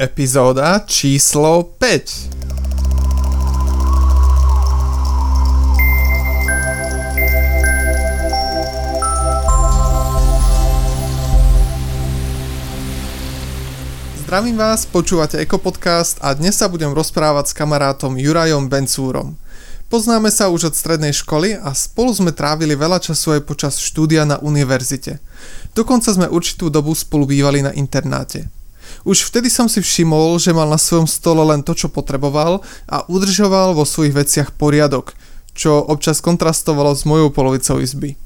Epizóda číslo 5. Zdravím vás, počúvate Eko Podcast a dnes sa budem rozprávať s kamarátom Jurajom Bencúrom. Poznáme sa už od strednej školy a spolu sme trávili veľa času aj počas štúdia na univerzite. Dokonca sme určitú dobu spolu bývali na internáte. Už vtedy som si všimol, že mal na svojom stole len to, čo potreboval a udržoval vo svojich veciach poriadok, čo občas kontrastovalo s mojou polovicou izby.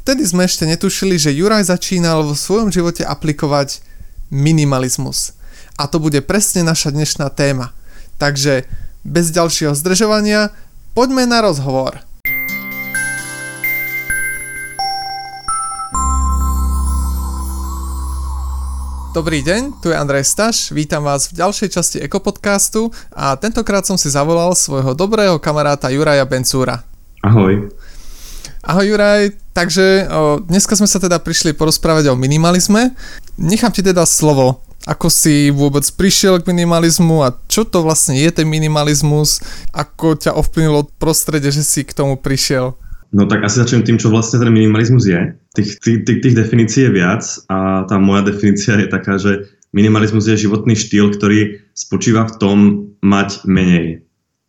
Vtedy sme ešte netušili, že Juraj začínal vo svojom živote aplikovať minimalizmus. A to bude presne naša dnešná téma. Takže bez ďalšieho zdržovania Poďme na rozhovor. Dobrý deň, tu je Andrej Staš, vítam vás v ďalšej časti Ekopodcastu a tentokrát som si zavolal svojho dobrého kamaráta Juraja Bencúra. Ahoj. Ahoj Juraj, takže o, dneska sme sa teda prišli porozprávať o minimalizme. Nechám ti teda slovo ako si vôbec prišiel k minimalizmu a čo to vlastne je ten minimalizmus, ako ťa ovplyvnilo prostredie, že si k tomu prišiel? No tak asi začnem tým, čo vlastne ten minimalizmus je. Tých, tých, tých, definícií je viac a tá moja definícia je taká, že minimalizmus je životný štýl, ktorý spočíva v tom mať menej.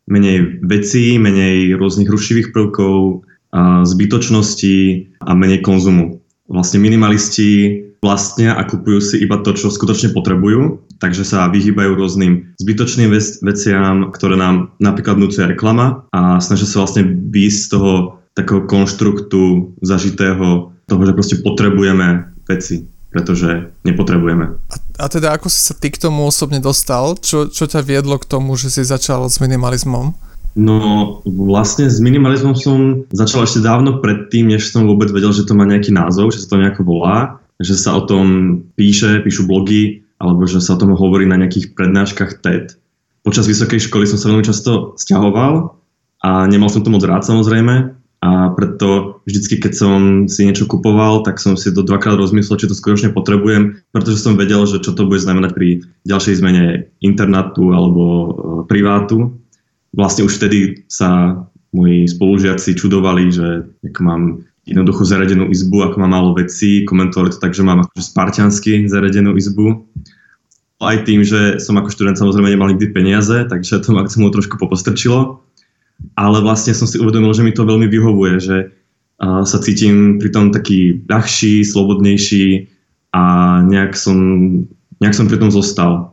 Menej vecí, menej rôznych rušivých prvkov, a zbytočností a menej konzumu. Vlastne minimalisti vlastnia a kupujú si iba to, čo skutočne potrebujú, takže sa vyhýbajú rôznym zbytočným veciam, ktoré nám napríklad vnúcuje reklama a snažia sa vlastne výjsť z toho takého konštruktu zažitého, toho, že proste potrebujeme veci pretože nepotrebujeme. A, a teda ako si sa ty k tomu osobne dostal? Čo, čo ťa viedlo k tomu, že si začal s minimalizmom? No vlastne s minimalizmom som začal ešte dávno predtým, než som vôbec vedel, že to má nejaký názov, že sa to nejako volá že sa o tom píše, píšu blogy, alebo že sa o tom hovorí na nejakých prednáškach TED. Počas vysokej školy som sa veľmi často stiahoval a nemal som to moc rád samozrejme a preto vždycky, keď som si niečo kupoval, tak som si to dvakrát rozmyslel, či to skutočne potrebujem, pretože som vedel, že čo to bude znamenať pri ďalšej zmene internátu alebo e, privátu. Vlastne už vtedy sa moji spolužiaci čudovali, že ak mám jednoducho zaradenú izbu, ako mám málo vecí, komentovali to tak, že mám akože spartiansky zaradenú izbu. Aj tým, že som ako študent samozrejme nemal nikdy peniaze, takže to ma k tomu trošku popostrčilo. Ale vlastne som si uvedomil, že mi to veľmi vyhovuje, že sa cítim pri tom taký ľahší, slobodnejší a nejak som, nejak som pri tom zostal.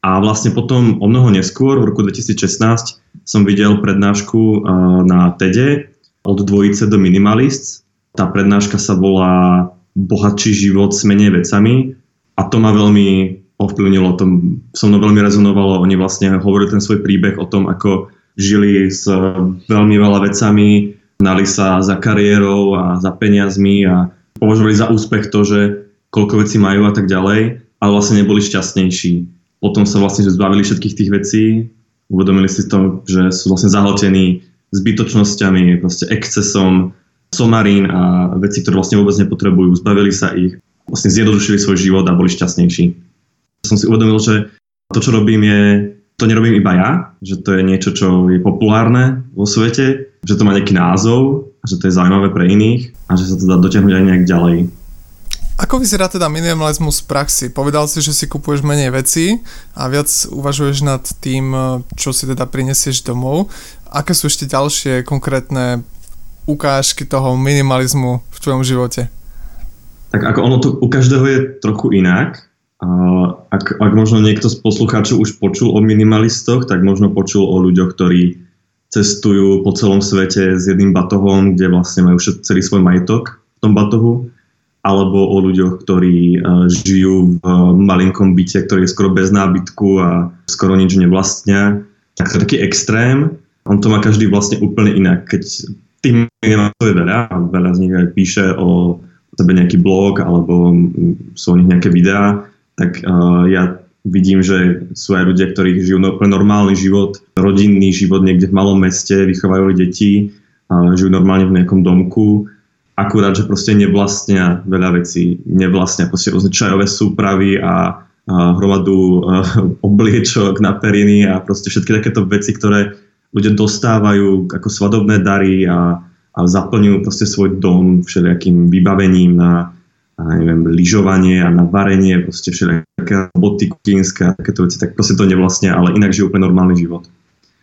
A vlastne potom o mnoho neskôr, v roku 2016, som videl prednášku na TEDe od dvojice do Minimalists. Tá prednáška sa volá Bohatší život s menej vecami a to ma veľmi ovplyvnilo, to so mnou veľmi rezonovalo. Oni vlastne hovorili ten svoj príbeh o tom, ako žili s veľmi veľa vecami, hnali sa za kariérou a za peniazmi a považovali za úspech to, že koľko vecí majú a tak ďalej, ale vlastne neboli šťastnejší. Potom sa vlastne zbavili všetkých tých vecí, uvedomili si to, že sú vlastne zahltení zbytočnosťami, proste excesom, somarín a veci, ktoré vlastne vôbec nepotrebujú. Zbavili sa ich, vlastne zjednodušili svoj život a boli šťastnejší. Som si uvedomil, že to, čo robím, je, to nerobím iba ja, že to je niečo, čo je populárne vo svete, že to má nejaký názov že to je zaujímavé pre iných a že sa to dá dotiahnuť aj nejak ďalej. Ako vyzerá teda minimalizmus v praxi? Povedal si, že si kupuješ menej veci a viac uvažuješ nad tým, čo si teda prinesieš domov. Aké sú ešte ďalšie konkrétne ukážky toho minimalizmu v tvojom živote? Tak ako ono to u každého je trochu inak. Ak, ak možno niekto z poslucháčov už počul o minimalistoch, tak možno počul o ľuďoch, ktorí cestujú po celom svete s jedným batohom, kde vlastne majú celý svoj majetok v tom batohu alebo o ľuďoch, ktorí uh, žijú v uh, malinkom byte, ktorý je skoro bez nábytku a skoro nič nevlastnia. Tak to je taký extrém. On to má každý vlastne úplne inak. Keď tým je veľa, veľa z nich aj píše o sebe nejaký blog alebo sú o nich nejaké videá, tak uh, ja vidím, že sú aj ľudia, ktorí žijú úplne normálny život, rodinný život niekde v malom meste, vychovajú deti, uh, žijú normálne v nejakom domku akurát, že proste nevlastnia veľa vecí, nevlastnia proste rôzne čajové súpravy a hromadu obliečok na periny a proste všetky takéto veci, ktoré ľudia dostávajú ako svadobné dary a, a zaplňujú proste svoj dom všelijakým vybavením na, a neviem, lyžovanie a na varenie, proste všelijaké roboty kuchynské a takéto veci, tak proste to nevlastne, ale inak žijú úplne normálny život.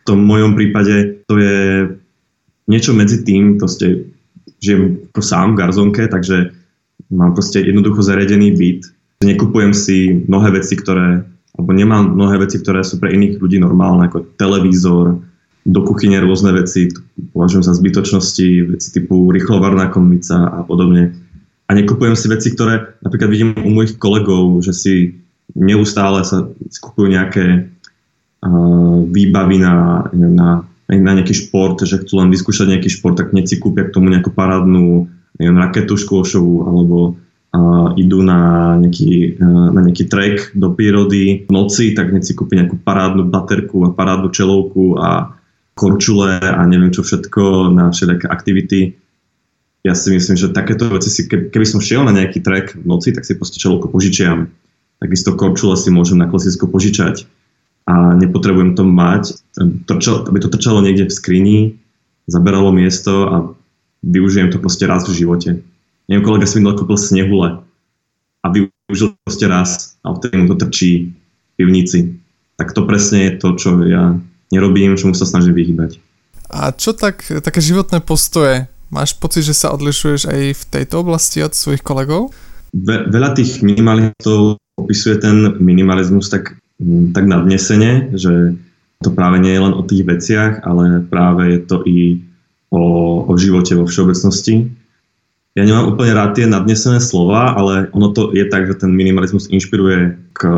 V tom mojom prípade to je niečo medzi tým, proste žijem ako sám v garzonke, takže mám proste jednoducho zariadený byt. Nekupujem si mnohé veci, ktoré, alebo nemám mnohé veci, ktoré sú pre iných ľudí normálne, ako televízor, do kuchyne rôzne veci, považujem za zbytočnosti, veci typu rýchlovarná konvica a podobne. A nekupujem si veci, ktoré napríklad vidím u mojich kolegov, že si neustále sa skupujú nejaké uh, výbavy na, na, na nejaký šport, že chcú len vyskúšať nejaký šport, tak hneď kúpia k tomu nejakú parádnu neviem, raketu škôšovú alebo uh, idú na nejaký, uh, na nejaký trek do prírody v noci, tak hneď si kúpi nejakú parádnu baterku a parádnu čelovku a korčule a neviem čo všetko na všelijaké aktivity. Ja si myslím, že takéto veci si, keby som šiel na nejaký trek v noci, tak si proste čelovku požičiam. Takisto korčule si môžem na klasisko požičať a nepotrebujem to mať, aby to trčalo niekde v skrini, zaberalo miesto a využijem to proste raz v živote. Neviem, kolega si minulé kúpil snehule a využil proste raz a vtedy mu to trčí v pivnici. Tak to presne je to, čo ja nerobím, čomu sa snažím vyhýbať. A čo tak, také životné postoje? Máš pocit, že sa odlišuješ aj v tejto oblasti od svojich kolegov? Ve, veľa tých minimalistov opisuje ten minimalizmus tak, tak nadnesene, že to práve nie je len o tých veciach, ale práve je to i o, o živote vo všeobecnosti. Ja nemám úplne rád tie nadnesené slova, ale ono to je tak, že ten minimalizmus inšpiruje k e,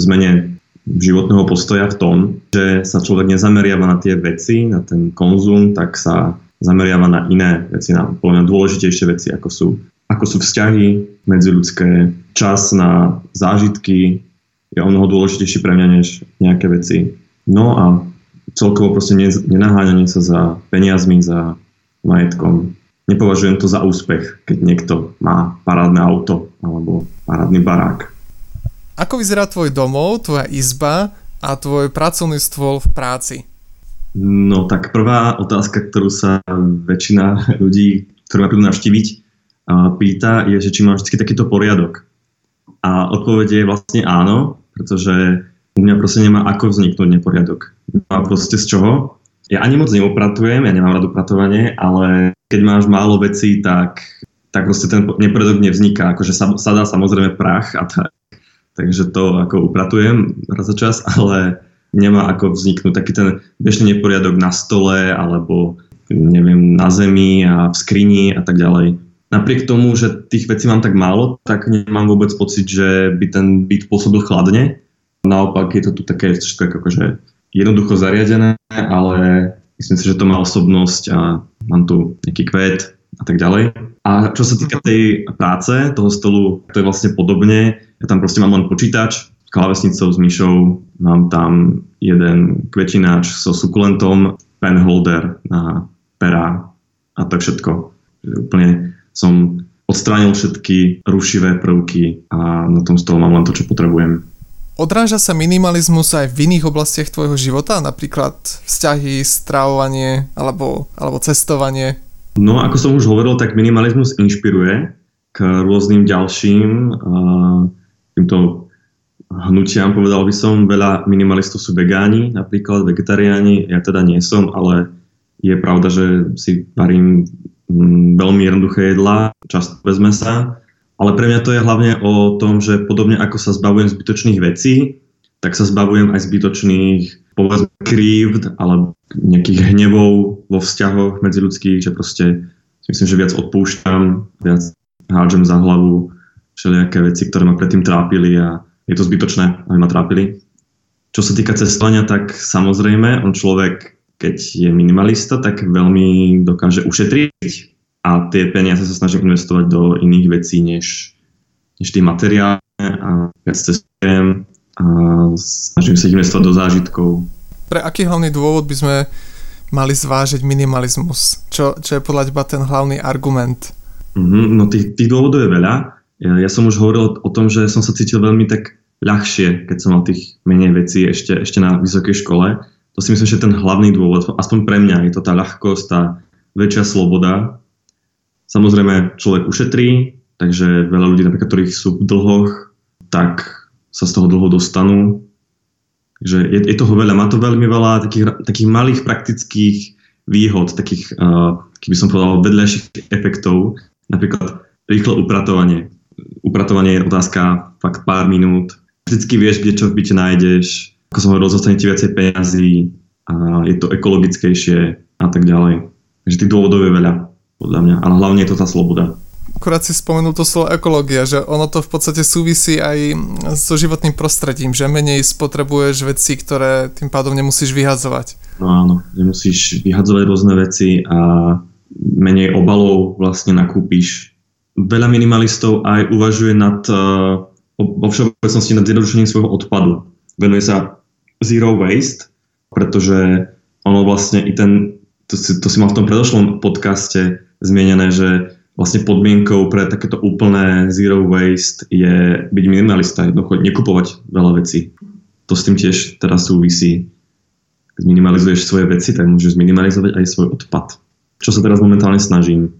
zmene životného postoja v tom, že sa človek nezameriava na tie veci, na ten konzum, tak sa zameriava na iné veci, na úplne dôležitejšie veci, ako sú, ako sú vzťahy medziľudské, čas na zážitky je o mnoho dôležitejší pre mňa než nejaké veci. No a celkovo proste nenaháňanie sa za peniazmi, za majetkom. Nepovažujem to za úspech, keď niekto má parádne auto alebo parádny barák. Ako vyzerá tvoj domov, tvoja izba a tvoj pracovný stôl v práci? No tak prvá otázka, ktorú sa väčšina ľudí, ktorí ma prídu navštíviť, pýta, je, že či mám vždy takýto poriadok. A odpoveď je vlastne áno, pretože u mňa proste nemá ako vzniknúť neporiadok. A proste z čoho? Ja ani moc neupratujem, ja nemám rád upratovanie, ale keď máš málo vecí, tak, tak proste ten neporiadok nevzniká. Akože sa, sa dá samozrejme prach a tak. Takže to ako upratujem raz za čas, ale nemá ako vzniknúť taký ten bežný neporiadok na stole alebo neviem, na zemi a v skrini a tak ďalej. Napriek tomu, že tých vecí mám tak málo, tak nemám vôbec pocit, že by ten byt pôsobil chladne, Naopak je to tu také všetko akože jednoducho zariadené, ale myslím si, že to má osobnosť a mám tu nejaký kvet a tak ďalej. A čo sa týka tej práce, toho stolu, to je vlastne podobne. Ja tam proste mám len počítač, klávesnicou s myšou, mám tam jeden kvetináč so sukulentom, pen holder na pera a to je všetko. Úplne som odstránil všetky rušivé prvky a na tom stole mám len to, čo potrebujem. Odráža sa minimalizmus aj v iných oblastiach tvojho života, napríklad vzťahy, stravovanie alebo, alebo cestovanie? No, ako som už hovoril, tak minimalizmus inšpiruje k rôznym ďalším uh, týmto hnutiam, povedal by som. Veľa minimalistov sú vegáni, napríklad vegetariáni, ja teda nie som, ale je pravda, že si varím mm, veľmi jednoduché jedlá, často bez mesa ale pre mňa to je hlavne o tom, že podobne ako sa zbavujem zbytočných vecí, tak sa zbavujem aj zbytočných povedzme krívd alebo nejakých hnevov vo vzťahoch ľudských, že proste myslím, že viac odpúšťam, viac hádžem za hlavu všelijaké veci, ktoré ma predtým trápili a je to zbytočné, aby ma trápili. Čo sa týka cestovania, tak samozrejme, on človek, keď je minimalista, tak veľmi dokáže ušetriť a tie peniaze sa snažím investovať do iných vecí, než, než tie materiály a viac cestujem a snažím sa investovať do zážitkov. Pre aký hlavný dôvod by sme mali zvážiť minimalizmus? Čo, čo je podľa teba ten hlavný argument? Mm-hmm, no tých, tých dôvodov je veľa. Ja, som už hovoril o tom, že som sa cítil veľmi tak ľahšie, keď som mal tých menej vecí ešte, ešte na vysokej škole. To si myslím, že ten hlavný dôvod, aspoň pre mňa, je to tá ľahkosť, tá väčšia sloboda. Samozrejme, človek ušetrí, takže veľa ľudí, napríklad, ktorých sú v dlhoch, tak sa z toho dlho dostanú. Takže je, je toho veľa, má to veľmi veľa takých, takých malých praktických výhod, takých, uh, keby som povedal, vedľajších efektov. Napríklad rýchle upratovanie. Upratovanie je otázka fakt pár minút. Vždycky vieš, kde čo v byte nájdeš, ako som hovoril, zostane ti viacej peniazí, a je to ekologickejšie a tak ďalej. Takže tých dôvodov je veľa, podľa mňa. Ale hlavne je to tá sloboda akurát si spomenul to slovo ekológia, že ono to v podstate súvisí aj so životným prostredím, že menej spotrebuješ veci, ktoré tým pádom nemusíš vyhadzovať. No áno, nemusíš vyhadzovať rôzne veci a menej obalov vlastne nakúpiš. Veľa minimalistov aj uvažuje nad, uh, vo všeobecnosti nad zjednodušením svojho odpadu. Venuje sa zero waste, pretože ono vlastne i ten, to si, to si mal v tom predošlom podcaste zmienené, že vlastne podmienkou pre takéto úplné zero waste je byť minimalista, jednoducho nekupovať veľa vecí. To s tým tiež teraz súvisí. Keď minimalizuješ svoje veci, tak môžeš minimalizovať aj svoj odpad. Čo sa teraz momentálne snažím.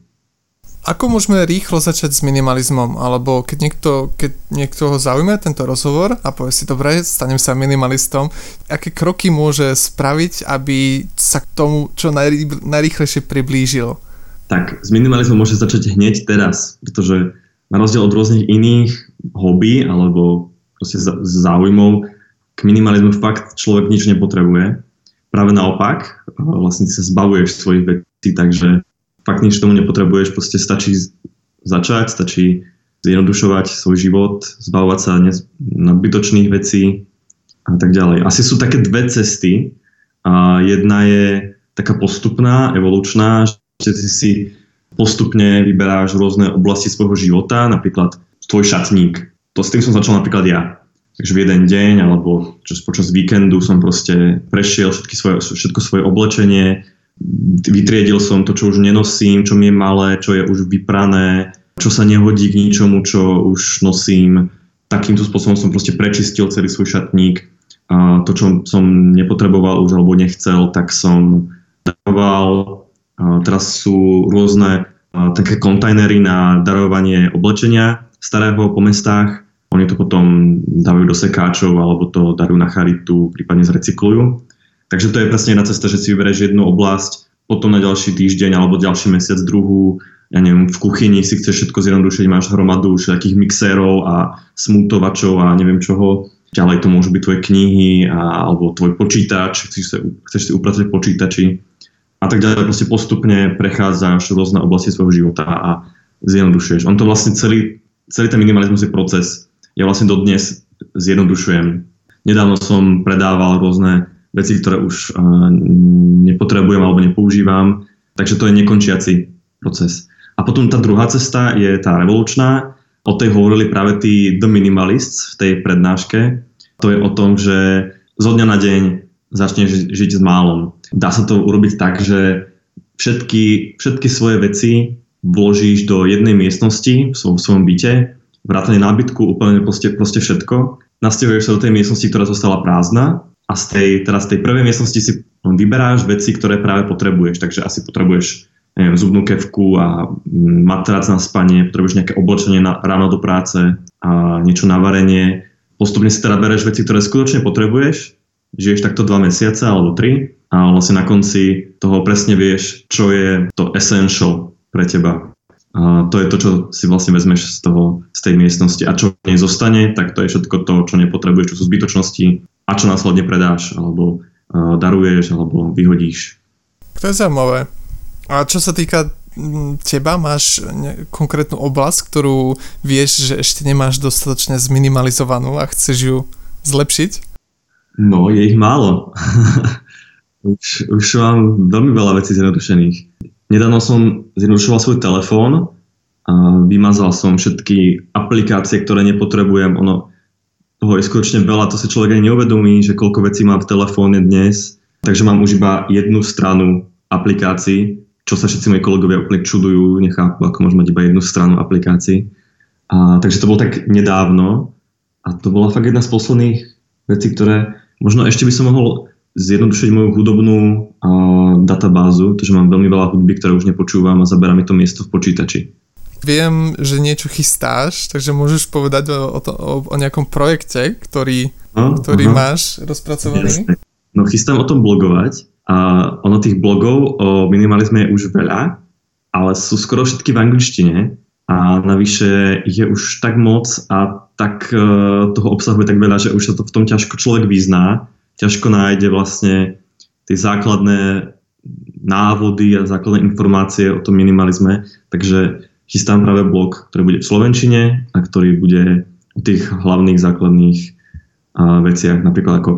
Ako môžeme rýchlo začať s minimalizmom? Alebo keď niekto, keď niekto zaujme tento rozhovor a povie si, dobre, stanem sa minimalistom, aké kroky môže spraviť, aby sa k tomu čo najrýchlejšie priblížil? tak s minimalizmom môže začať hneď teraz, pretože na rozdiel od rôznych iných hobby alebo proste záujmov, k minimalizmu fakt človek nič nepotrebuje. Práve naopak, vlastne sa zbavuješ svojich vecí, takže fakt nič tomu nepotrebuješ, proste stačí začať, stačí zjednodušovať svoj život, zbavovať sa nadbytočných vecí a tak ďalej. Asi sú také dve cesty. A jedna je taká postupná, evolučná, že ty si postupne vyberáš rôzne oblasti svojho života, napríklad tvoj šatník. To s tým som začal napríklad ja. Takže v jeden deň alebo čo počas víkendu som proste prešiel všetky svoje, všetko svoje oblečenie, vytriedil som to, čo už nenosím, čo mi je malé, čo je už vyprané, čo sa nehodí k ničomu, čo už nosím. Takýmto spôsobom som proste prečistil celý svoj šatník. A to, čo som nepotreboval už alebo nechcel, tak som daroval Teraz sú rôzne také kontajnery na darovanie oblečenia starého po mestách. Oni to potom dávajú do sekáčov alebo to darujú na charitu, prípadne zrecyklujú. Takže to je presne jedna cesta, že si vyberieš jednu oblasť, potom na ďalší týždeň alebo ďalší mesiac druhú, ja neviem, v kuchyni si chceš všetko zjednodušiť, máš hromadu všetkých mixérov a smútovačov a neviem čoho. Ďalej to môžu byť tvoje knihy a, alebo tvoj počítač, chceš, sa, chceš si upratať počítači a tak ďalej. Proste postupne prechádzaš rôzne oblasti svojho života a zjednodušuješ. On to vlastne celý, celý ten minimalizmus je proces. Ja vlastne dodnes zjednodušujem. Nedávno som predával rôzne veci, ktoré už uh, nepotrebujem alebo nepoužívam, takže to je nekončiaci proces. A potom tá druhá cesta je tá revolučná. O tej hovorili práve tí The Minimalists v tej prednáške. To je o tom, že zo dňa na deň začneš žiť s málom. Dá sa to urobiť tak, že všetky, všetky svoje veci vložíš do jednej miestnosti v svojom, v svojom byte, vrátane nábytku, úplne proste, proste všetko. Nasťahuješ sa do tej miestnosti, ktorá zostala prázdna a z tej, teraz z tej prvej miestnosti si vyberáš veci, ktoré práve potrebuješ. Takže asi potrebuješ neviem, zubnú kevku a mm, matrac na spanie, potrebuješ nejaké oblečenie na, ráno do práce a niečo na varenie. Postupne si teda bereš veci, ktoré skutočne potrebuješ žiješ takto dva mesiace alebo tri a vlastne na konci toho presne vieš, čo je to essential pre teba. A to je to, čo si vlastne vezmeš z, toho, z tej miestnosti a čo nej zostane, tak to je všetko to, čo nepotrebuješ, čo sú zbytočnosti a čo následne predáš alebo uh, daruješ alebo vyhodíš. To je zaujímavé. A čo sa týka teba, máš konkrétnu oblasť, ktorú vieš, že ešte nemáš dostatočne zminimalizovanú a chceš ju zlepšiť? No, je ich málo. už, už mám veľmi veľa vecí zjednodušených. Nedávno som zjednodušoval svoj telefón a vymazal som všetky aplikácie, ktoré nepotrebujem. Ono, toho je skutočne veľa, to si človek ani neuvedomí, že koľko vecí mám v telefóne dnes. Takže mám už iba jednu stranu aplikácií, čo sa všetci moji kolegovia úplne čudujú, nechápu, ako môžem mať iba jednu stranu aplikácií. A, takže to bolo tak nedávno a to bola fakt jedna z posledných vecí, ktoré možno ešte by som mohol zjednodušiť moju hudobnú uh, databázu, pretože mám veľmi veľa hudby, ktoré už nepočúvam a zabera mi to miesto v počítači. Viem, že niečo chystáš, takže môžeš povedať o, o, to, o, o nejakom projekte, ktorý, no, ktorý máš rozpracovaný? Jasne. No chystám o tom blogovať a ono tých blogov o minimalizme je už veľa, ale sú skoro všetky v angličtine a navyše ich je už tak moc a tak uh, toho obsahuje tak veľa, že už sa to v tom ťažko človek vyzná ťažko nájde vlastne tie základné návody a základné informácie o tom minimalizme. Takže chystám práve blog, ktorý bude v Slovenčine a ktorý bude o tých hlavných základných veciach, napríklad ako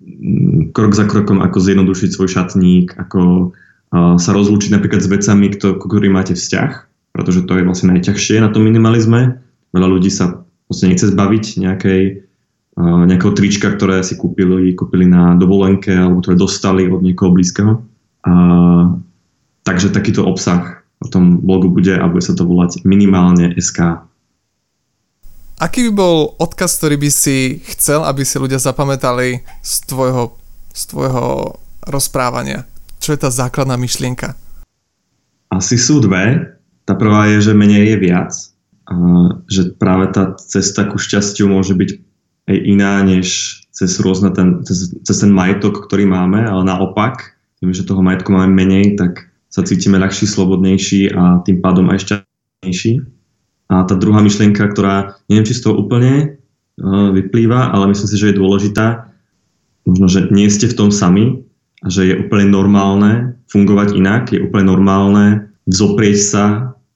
m, krok za krokom, ako zjednodušiť svoj šatník, ako sa rozlúčiť napríklad s vecami, kto, ktorým máte vzťah, pretože to je vlastne najťažšie na tom minimalizme. Veľa ľudí sa vlastne nechce zbaviť nejakej nejakého trička, ktoré si kúpili, kúpili na dovolenke alebo ktoré dostali od niekoho blízkeho. A, takže takýto obsah o tom blogu bude a bude sa to volať minimálne SK. Aký by bol odkaz, ktorý by si chcel, aby si ľudia zapamätali z tvojho, z tvojho rozprávania? Čo je tá základná myšlienka? Asi sú dve. Tá prvá je, že menej je viac. A že práve tá cesta ku šťastiu môže byť iná než cez rôzne ten, cez, cez ten majetok, ktorý máme, ale naopak, tým, že toho majetku máme menej, tak sa cítime ľahší, slobodnejší a tým pádom aj šťastnejší. A tá druhá myšlienka, ktorá neviem, či z toho úplne uh, vyplýva, ale myslím si, že je dôležitá, možno, že nie ste v tom sami a že je úplne normálne fungovať inak, je úplne normálne vzoprieť sa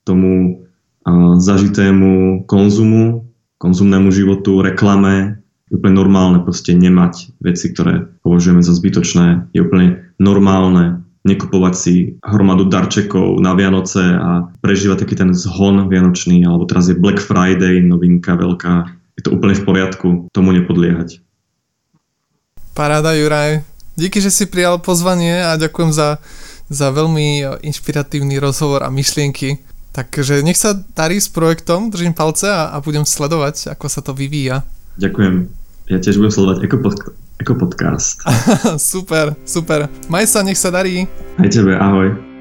tomu uh, zažitému konzumu, konzumnému životu, reklame, je úplne normálne proste nemať veci, ktoré považujeme za zbytočné. Je úplne normálne nekupovať si hromadu darčekov na Vianoce a prežívať taký ten zhon vianočný, alebo teraz je Black Friday, novinka veľká. Je to úplne v poriadku, tomu nepodliehať. Paráda, Juraj. Díky, že si prijal pozvanie a ďakujem za, za veľmi inšpiratívny rozhovor a myšlienky. Takže nech sa darí s projektom, držím palce a, a budem sledovať, ako sa to vyvíja. Ďakujem. Ja tiež budem sledovať ako, ako podcast. super, super. Maj sa, nech sa darí. Aj tebe, ahoj.